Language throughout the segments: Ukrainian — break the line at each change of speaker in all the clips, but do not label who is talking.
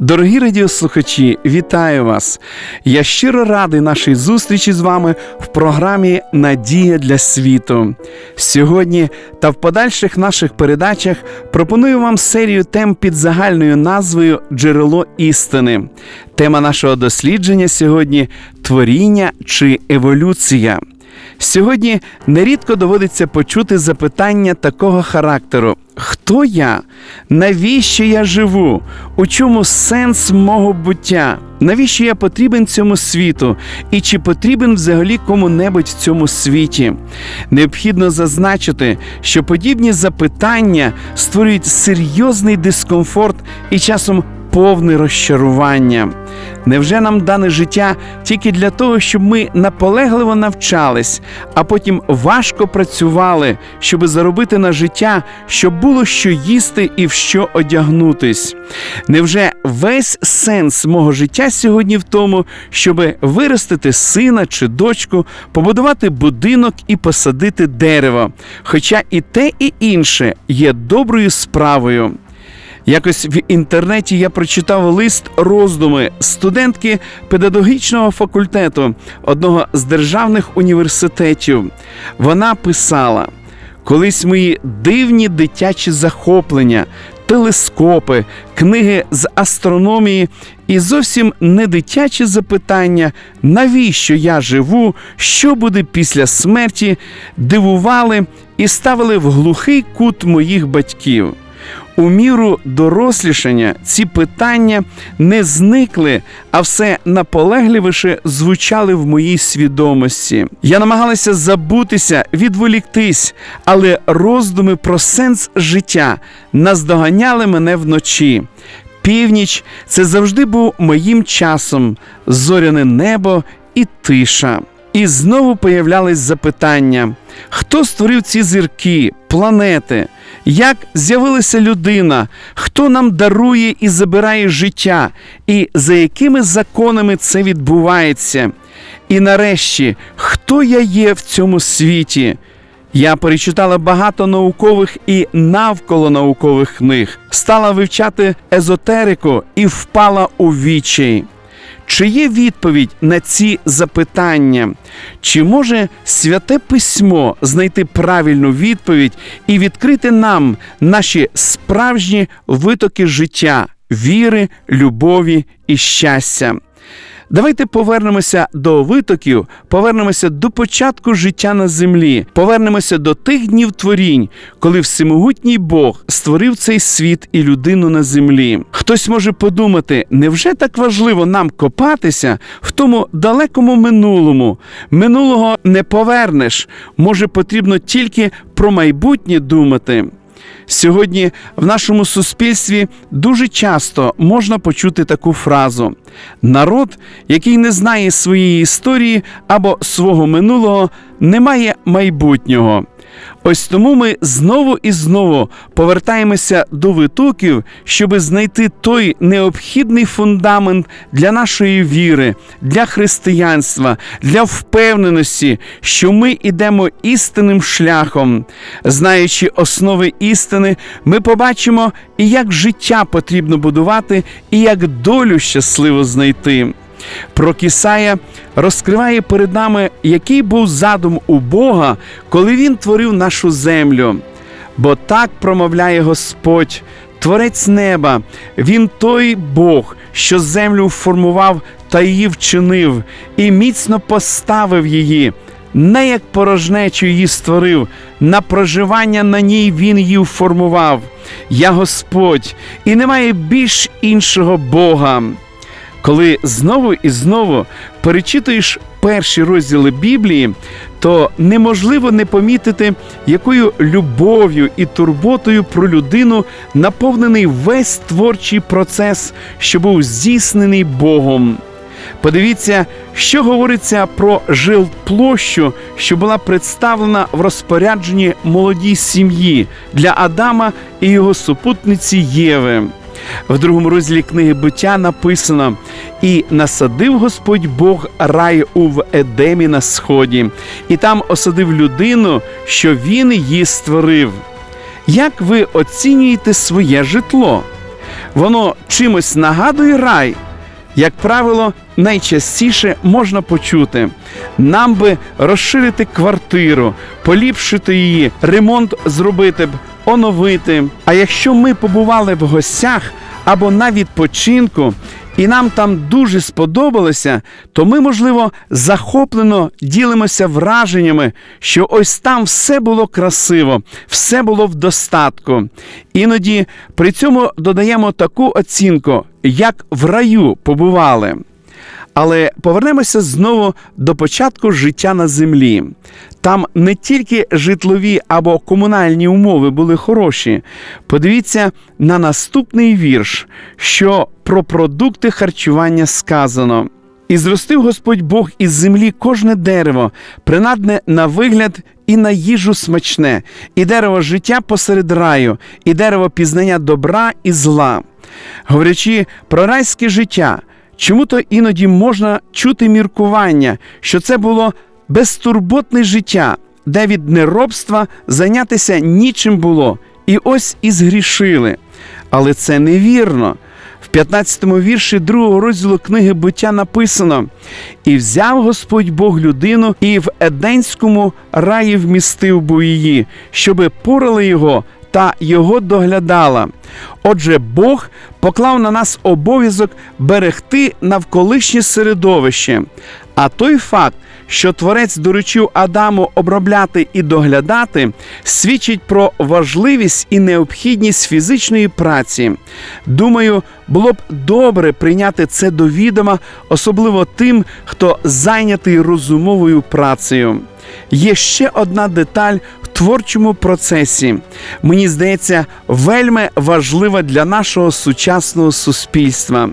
Дорогі радіослухачі, вітаю вас! Я щиро радий нашій зустрічі з вами в програмі Надія для світу. Сьогодні та в подальших наших передачах пропоную вам серію тем під загальною назвою Джерело істини. Тема нашого дослідження сьогодні творіння чи еволюція. Сьогодні нерідко доводиться почути запитання такого характеру: хто я? Навіщо я живу? У чому сенс мого буття? Навіщо я потрібен цьому світу? І чи потрібен взагалі кому-небудь в цьому світі? Необхідно зазначити, що подібні запитання створюють серйозний дискомфорт і часом повне розчарування. Невже нам дане життя тільки для того, щоб ми наполегливо навчались, а потім важко працювали, щоб заробити на життя, щоб було що їсти і в що одягнутись? Невже весь сенс мого життя сьогодні в тому, щоб виростити сина чи дочку, побудувати будинок і посадити дерево? Хоча і те, і інше є доброю справою. Якось в інтернеті я прочитав лист роздуми студентки педагогічного факультету одного з державних університетів. Вона писала: колись мої дивні дитячі захоплення, телескопи, книги з астрономії і зовсім не дитячі запитання, навіщо я живу, що буде після смерті, дивували і ставили в глухий кут моїх батьків. У міру дорослішання ці питання не зникли, а все наполегливіше звучали в моїй свідомості. Я намагалася забутися, відволіктись, але роздуми про сенс життя наздоганяли мене вночі. Північ це завжди був моїм часом, зоряне небо і тиша. І знову появлялись запитання: хто створив ці зірки, планети? Як з'явилася людина, хто нам дарує і забирає життя, і за якими законами це відбувається? І нарешті, хто я є в цьому світі? Я перечитала багато наукових і навколонаукових книг, стала вивчати езотерику і впала у вічай. Чи є відповідь на ці запитання? Чи може святе письмо знайти правильну відповідь і відкрити нам наші справжні витоки життя, віри, любові і щастя? Давайте повернемося до витоків, повернемося до початку життя на землі, повернемося до тих днів творінь, коли всемогутній Бог створив цей світ і людину на землі. Хтось може подумати, невже так важливо нам копатися в тому далекому минулому? Минулого не повернеш. Може, потрібно тільки про майбутнє думати. Сьогодні в нашому суспільстві дуже часто можна почути таку фразу: народ, який не знає своєї історії або свого минулого, не має майбутнього. Ось тому ми знову і знову повертаємося до витоків, щоби знайти той необхідний фундамент для нашої віри, для християнства, для впевненості, що ми йдемо істинним шляхом. Знаючи основи істини, ми побачимо і як життя потрібно будувати, і як долю щасливо знайти. Пророк Ісая розкриває перед нами, який був задум у Бога, коли Він творив нашу землю. Бо так промовляє Господь, Творець неба, Він той Бог, що землю формував та її вчинив, і міцно поставив її. Не як порожнечу її створив, на проживання на ній він її формував. Я Господь, і немає більш іншого Бога. Коли знову і знову перечитуєш перші розділи Біблії, то неможливо не помітити, якою любов'ю і турботою про людину наповнений весь творчий процес, що був здійснений Богом. Подивіться, що говориться про жилплощу, що була представлена в розпорядженні молодій сім'ї для Адама і його супутниці Єви. В другому розділі книги буття написано: І насадив Господь Бог рай у Едемі на сході, і там осадив людину, що він її створив. Як ви оцінюєте своє житло? Воно чимось нагадує рай? Як правило, найчастіше можна почути: нам би розширити квартиру, поліпшити її, ремонт зробити б, оновити. А якщо ми побували в гостях або на відпочинку, і нам там дуже сподобалося, то ми, можливо, захоплено ділимося враженнями, що ось там все було красиво, все було в достатку. Іноді при цьому додаємо таку оцінку, як в раю побували. Але повернемося знову до початку життя на землі. Там не тільки житлові або комунальні умови були хороші. Подивіться на наступний вірш, що про продукти харчування сказано. І зростив Господь Бог із землі кожне дерево, принадне на вигляд і на їжу смачне, і дерево життя посеред раю, і дерево пізнання добра і зла. Говорячи про райське життя, чому то іноді можна чути міркування, що це було безтурботне життя, де від неробства зайнятися нічим було, і ось і згрішили. Але це невірно. В 15-му вірші другого розділу книги буття написано: І взяв Господь Бог людину, і в Еденському раї вмістив був її, щоби порали його та його доглядала. Отже, Бог поклав на нас обов'язок берегти навколишнє середовище. А той факт, що творець доручив Адаму обробляти і доглядати, свідчить про важливість і необхідність фізичної праці. Думаю, було б добре прийняти це до відома, особливо тим, хто зайнятий розумовою працею. Є ще одна деталь творчому процесі. Мені здається, вельми важлива для нашого сучасного суспільства.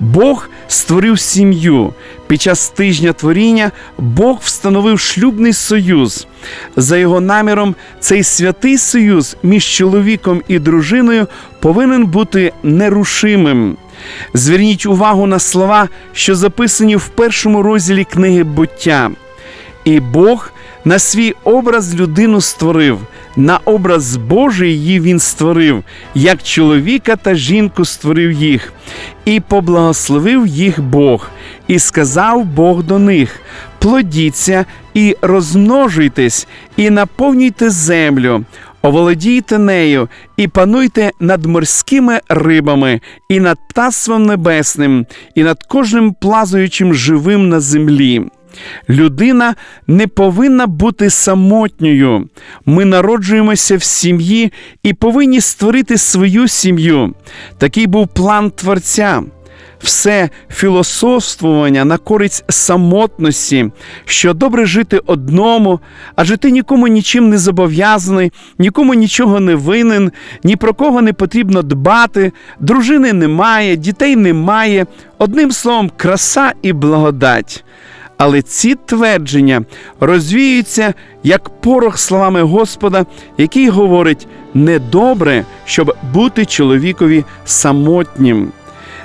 Бог створив сім'ю. Під час тижня творіння Бог встановив шлюбний союз. За його наміром, цей святий союз між чоловіком і дружиною повинен бути нерушимим. Зверніть увагу на слова, що записані в першому розділі книги буття. І Бог на свій образ людину створив, на образ Божий її він створив, як чоловіка та жінку створив їх, і поблагословив їх Бог, і сказав Бог до них: плодіться і розмножуйтесь, і наповнюйте землю. Оволодійте нею і пануйте над морськими рибами, і над птаством небесним, і над кожним плазуючим живим на землі. Людина не повинна бути самотньою. Ми народжуємося в сім'ї і повинні створити свою сім'ю. Такий був план Творця. Все філософствування на користь самотності, що добре жити одному, адже ти нікому нічим не зобов'язаний, нікому нічого не винен, ні про кого не потрібно дбати, дружини немає, дітей немає. Одним словом, краса і благодать. Але ці твердження розвіюються як порох словами Господа, який говорить: недобре, щоб бути чоловікові самотнім.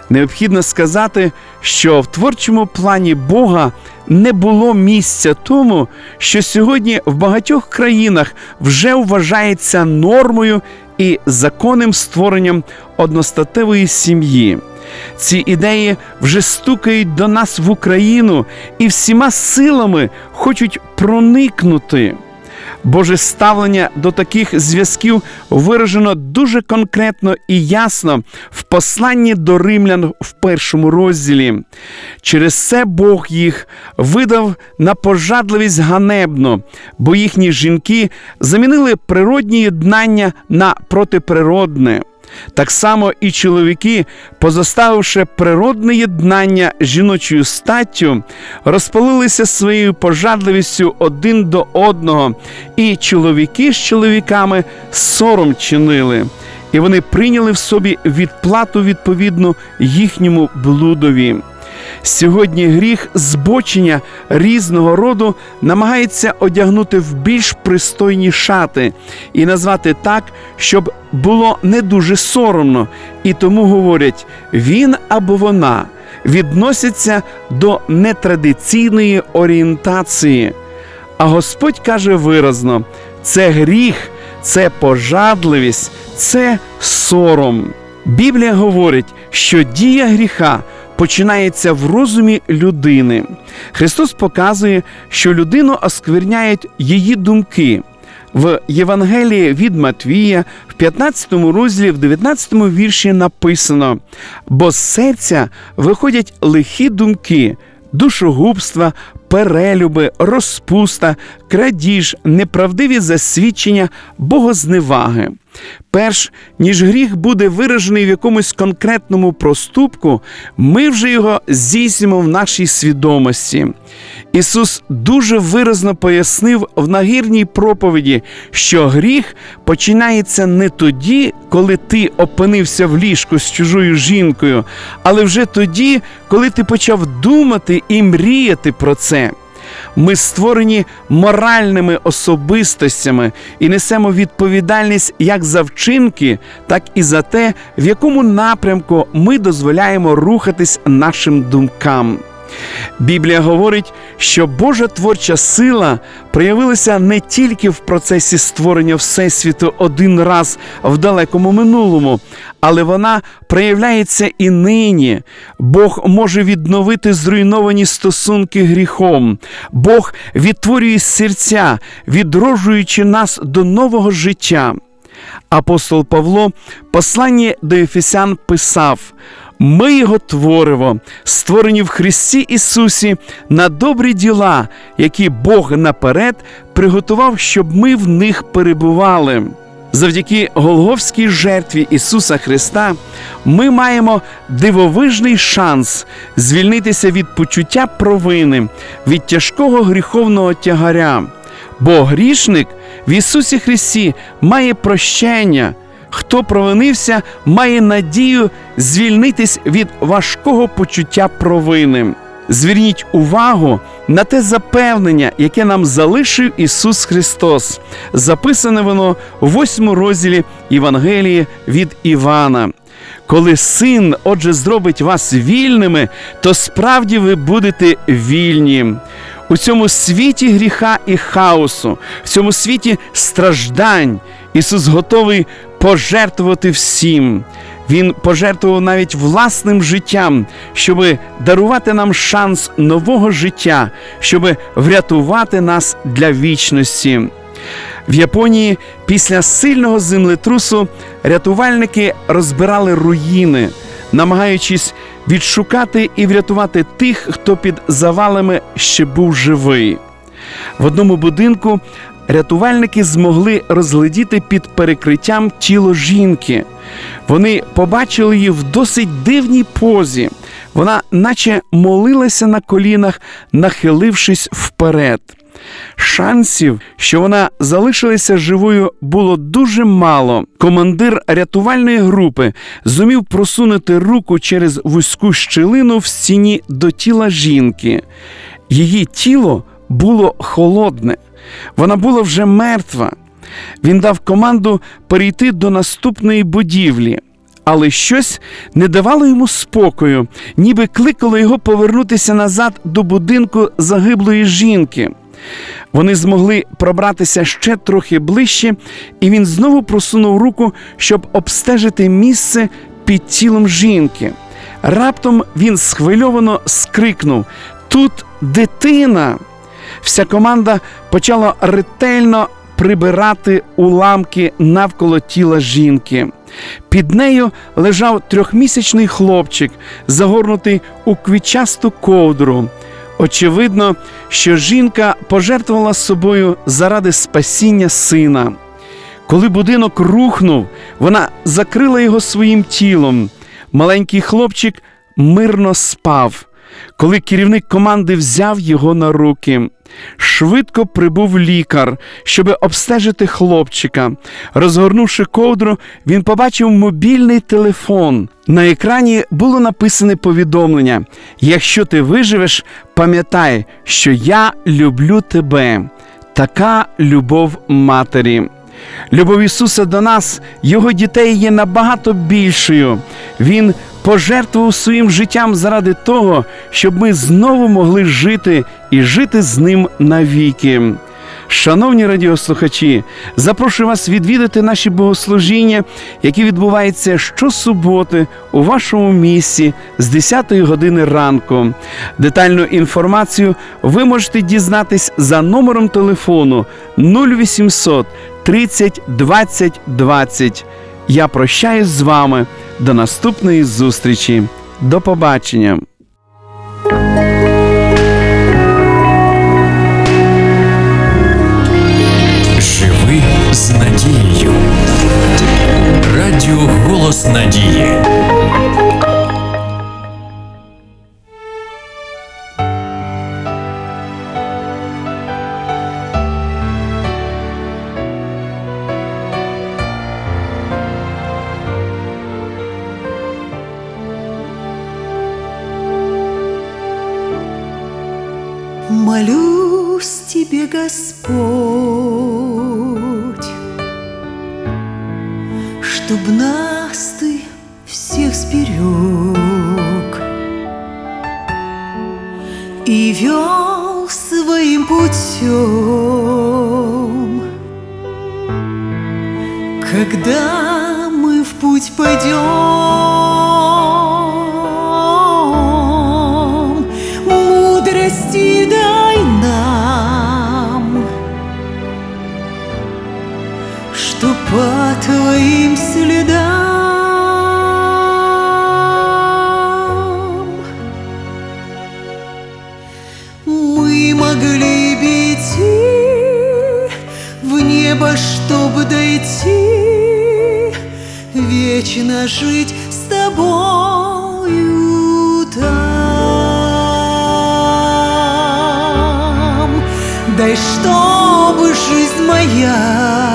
Необхідно сказати, що в творчому плані Бога не було місця тому, що сьогодні в багатьох країнах вже вважається нормою і законним створенням одностатевої сім'ї. Ці ідеї вже стукають до нас в Україну і всіма силами хочуть проникнути. Боже ставлення до таких зв'язків виражено дуже конкретно і ясно в посланні до римлян в першому розділі. Через це Бог їх видав на пожадливість ганебно, бо їхні жінки замінили природні єднання на протиприродне. Так само і чоловіки, позоставивши природне єднання жіночою статтю, розпалилися своєю пожадливістю один до одного, і чоловіки з чоловіками сором чинили, і вони прийняли в собі відплату відповідну їхньому блудові. Сьогодні гріх збочення різного роду намагається одягнути в більш пристойні шати і назвати так, щоб було не дуже соромно, і тому говорять він або вона відносяться до нетрадиційної орієнтації. А Господь каже виразно: це гріх, це пожадливість, це сором. Біблія говорить, що дія гріха починається в розумі людини. Христос показує, що людину оскверняють її думки. В Євангелії від Матвія, в 15 розділі, в 19 вірші написано: бо з серця виходять лихі думки, душогубства, перелюби, розпуста, крадіж, неправдиві засвідчення, богозневаги. Перш ніж гріх буде виражений в якомусь конкретному проступку, ми вже його здійснюємо в нашій свідомості. Ісус дуже виразно пояснив в нагірній проповіді, що гріх починається не тоді, коли ти опинився в ліжку з чужою жінкою, але вже тоді, коли ти почав думати і мріяти про це. Ми створені моральними особистостями і несемо відповідальність як за вчинки, так і за те, в якому напрямку ми дозволяємо рухатись нашим думкам. Біблія говорить, що Божа творча сила проявилася не тільки в процесі створення Всесвіту один раз в далекому минулому, але вона проявляється і нині. Бог може відновити зруйновані стосунки гріхом. Бог відтворює серця, відроджуючи нас до нового життя. Апостол Павло, посланні до Ефесян писав: ми його творимо, створені в Христі Ісусі на добрі діла, які Бог наперед приготував, щоб ми в них перебували. Завдяки Голговській жертві Ісуса Христа ми маємо дивовижний шанс звільнитися від почуття провини, від тяжкого гріховного тягаря. Бо грішник в Ісусі Христі має прощення. Хто провинився, має надію звільнитись від важкого почуття провини. Зверніть увагу на те запевнення, яке нам залишив Ісус Христос. Записане воно у восьмому розділі Євангелії від Івана. Коли син, отже, зробить вас вільними, то справді ви будете вільні. У цьому світі гріха і хаосу, в цьому світі страждань, Ісус готовий пожертвувати всім. Він пожертвував навіть власним життям, щоб дарувати нам шанс нового життя, щоб врятувати нас для вічності. В Японії після сильного землетрусу рятувальники розбирали руїни, намагаючись відшукати і врятувати тих, хто під завалами ще був живий. В одному будинку рятувальники змогли розглядіти під перекриттям тіло жінки. Вони побачили її в досить дивній позі. Вона, наче молилася на колінах, нахилившись вперед. Шансів, що вона залишилася живою, було дуже мало. Командир рятувальної групи зумів просунути руку через вузьку щілину в стіні до тіла жінки. Її тіло було холодне, вона була вже мертва. Він дав команду перейти до наступної будівлі. Але щось не давало йому спокою, ніби кликало його повернутися назад до будинку загиблої жінки. Вони змогли пробратися ще трохи ближче, і він знову просунув руку, щоб обстежити місце під тілом жінки. Раптом він схвильовано скрикнув: Тут дитина! Вся команда почала ретельно прибирати уламки навколо тіла жінки. Під нею лежав трьохмісячний хлопчик, загорнутий у квітчасту ковдру. Очевидно, що жінка пожертвувала собою заради спасіння сина. Коли будинок рухнув, вона закрила його своїм тілом. Маленький хлопчик мирно спав. Коли керівник команди взяв його на руки, швидко прибув лікар, щоб обстежити хлопчика. Розгорнувши ковдру, він побачив мобільний телефон. На екрані було написане повідомлення: Якщо ти виживеш, пам'ятай, що я люблю тебе. Така любов матері. Любов Ісуса до нас, Його дітей є набагато більшою. Він пожертвував своїм життям заради того, щоб ми знову могли жити і жити з ним навіки. Шановні радіослухачі, запрошую вас відвідати наші богослужіння, які відбуваються щосуботи у вашому місці з 10 години ранку. Детальну інформацію ви можете дізнатись за номером телефону 0800 30 20 20. Я прощаюсь з вами до наступної зустрічі. До побачення.
Господь, Чтоб нас ты всех сберег И вел своим путем. Когда мы в путь пойдем могли идти в небо, чтобы дойти, вечно жить с тобою там. Дай, чтобы жизнь моя,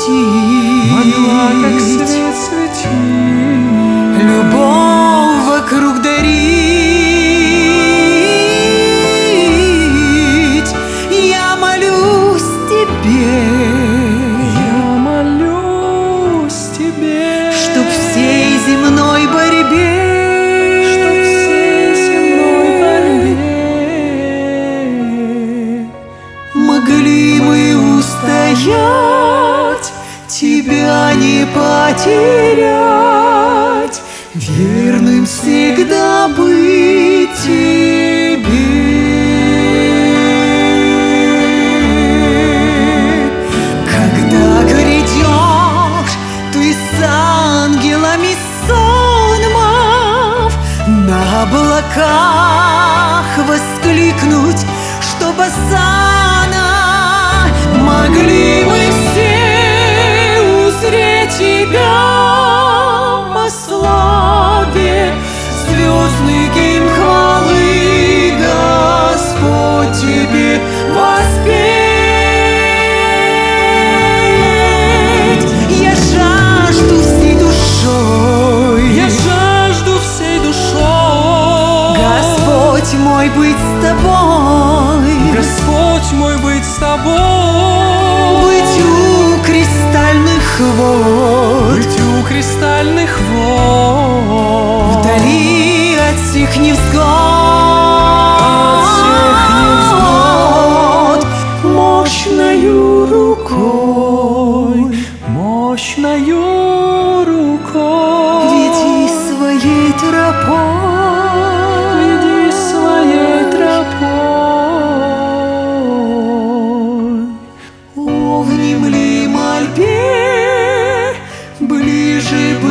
светить, Господь мой быть с тобой,
Господь мой быть с тобой,
быть у кристальных вод,
быть у кристальных вод,
вдали от всех невзгод, О,